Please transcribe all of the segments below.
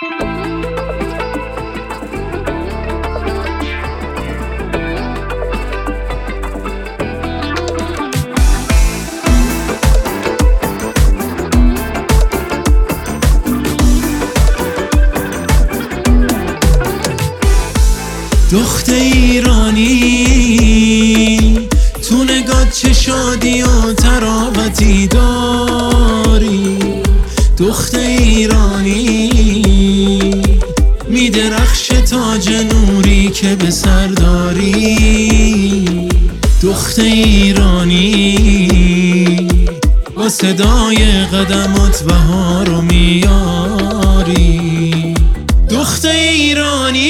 دخت ایرانی تو نگاه چه شادی و تراوتی داری؟ دخت ایرانی. تاج نوری که به سر داری دخت ایرانی. با صدای قدمات بهار رو میاری. دخت ایرانی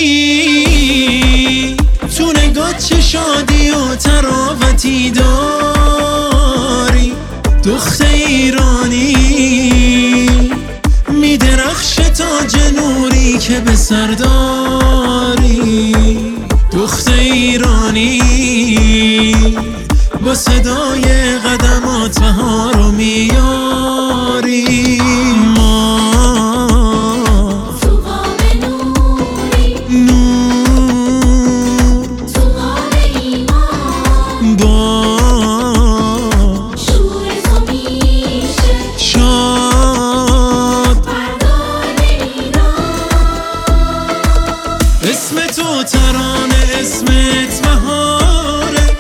تو نگاه چه شادی و تراوتی داری. دخت ایرانی. نوری سرداری دخت ایرانی. با صدای قدمات بهار رو میاری. ما اسم تو ترانه اسمت بهاره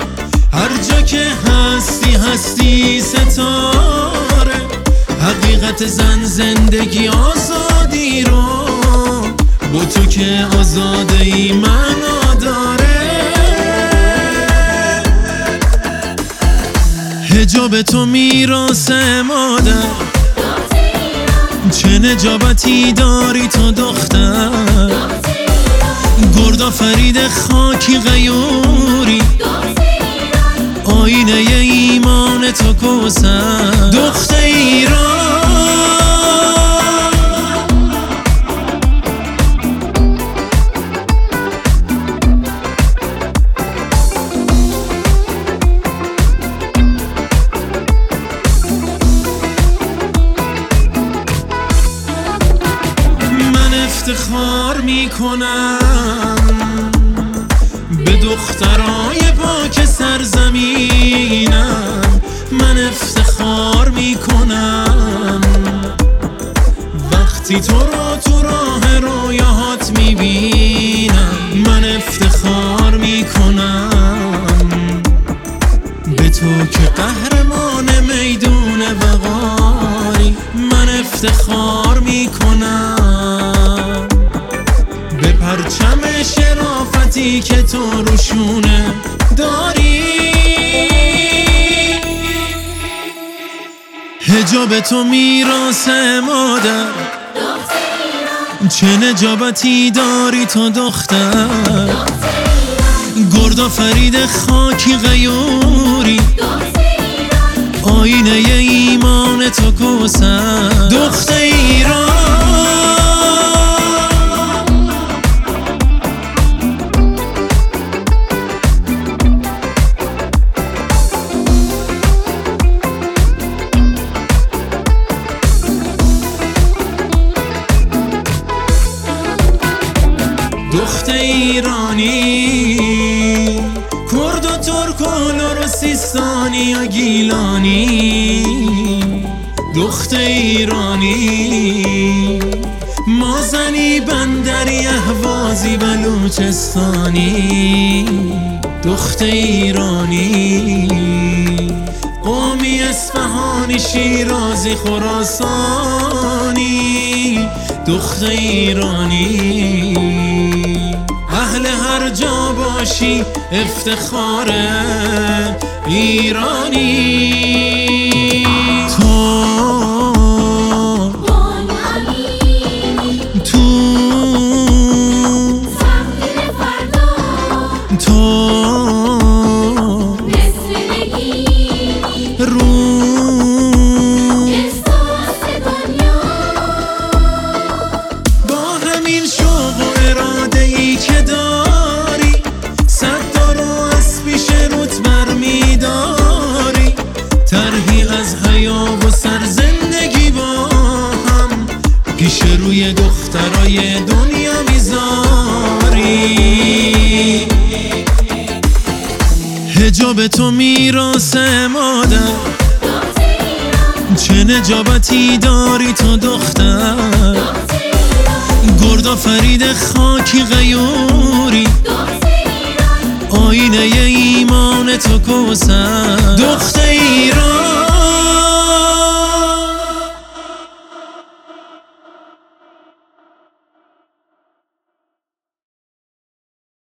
هر جا که هستی هستی ستاره. حقیقت زن زندگی آزادی رو با تو که آزاده ای معنا داره. هجاب تو میراس مادر. چه نجابتی داری تو دختر؟ گردا فرید خاکی غیوری. آینه ایمان تو کوسن دخت ایران. افتخار می‌کنم به دخترای پاک سرزمینم. من افتخار می‌کنم. وقتی تو رو تو راه رویاهات می‌بینم من افتخار می‌کنم. به تو که قهرمان میدون وقاری من افتخار می‌کنم. پرچم شرافتی که تو روشونه داری. هجاب تو میراس مادر. چه نجابتی داری تو دختر؟ گردا فرید خاکی غیوری. آینه ایمان تو کوسن دخت و ترک و لر و سیستانی و گیلانی دخت ایرانی. مازنی بندری اهوازی بلوچستانی دخت ایرانی. قومی اصفهانی شیرازی خراسانی دخت ایرانی. اهل هر جا باشی افتخار ایرانی. هجاب تو میراس مادر. چه نجابتی داری تو دختر؟ گردا فرید خاکی غیوری. آینه ایمان تو کوسر. دخت ایران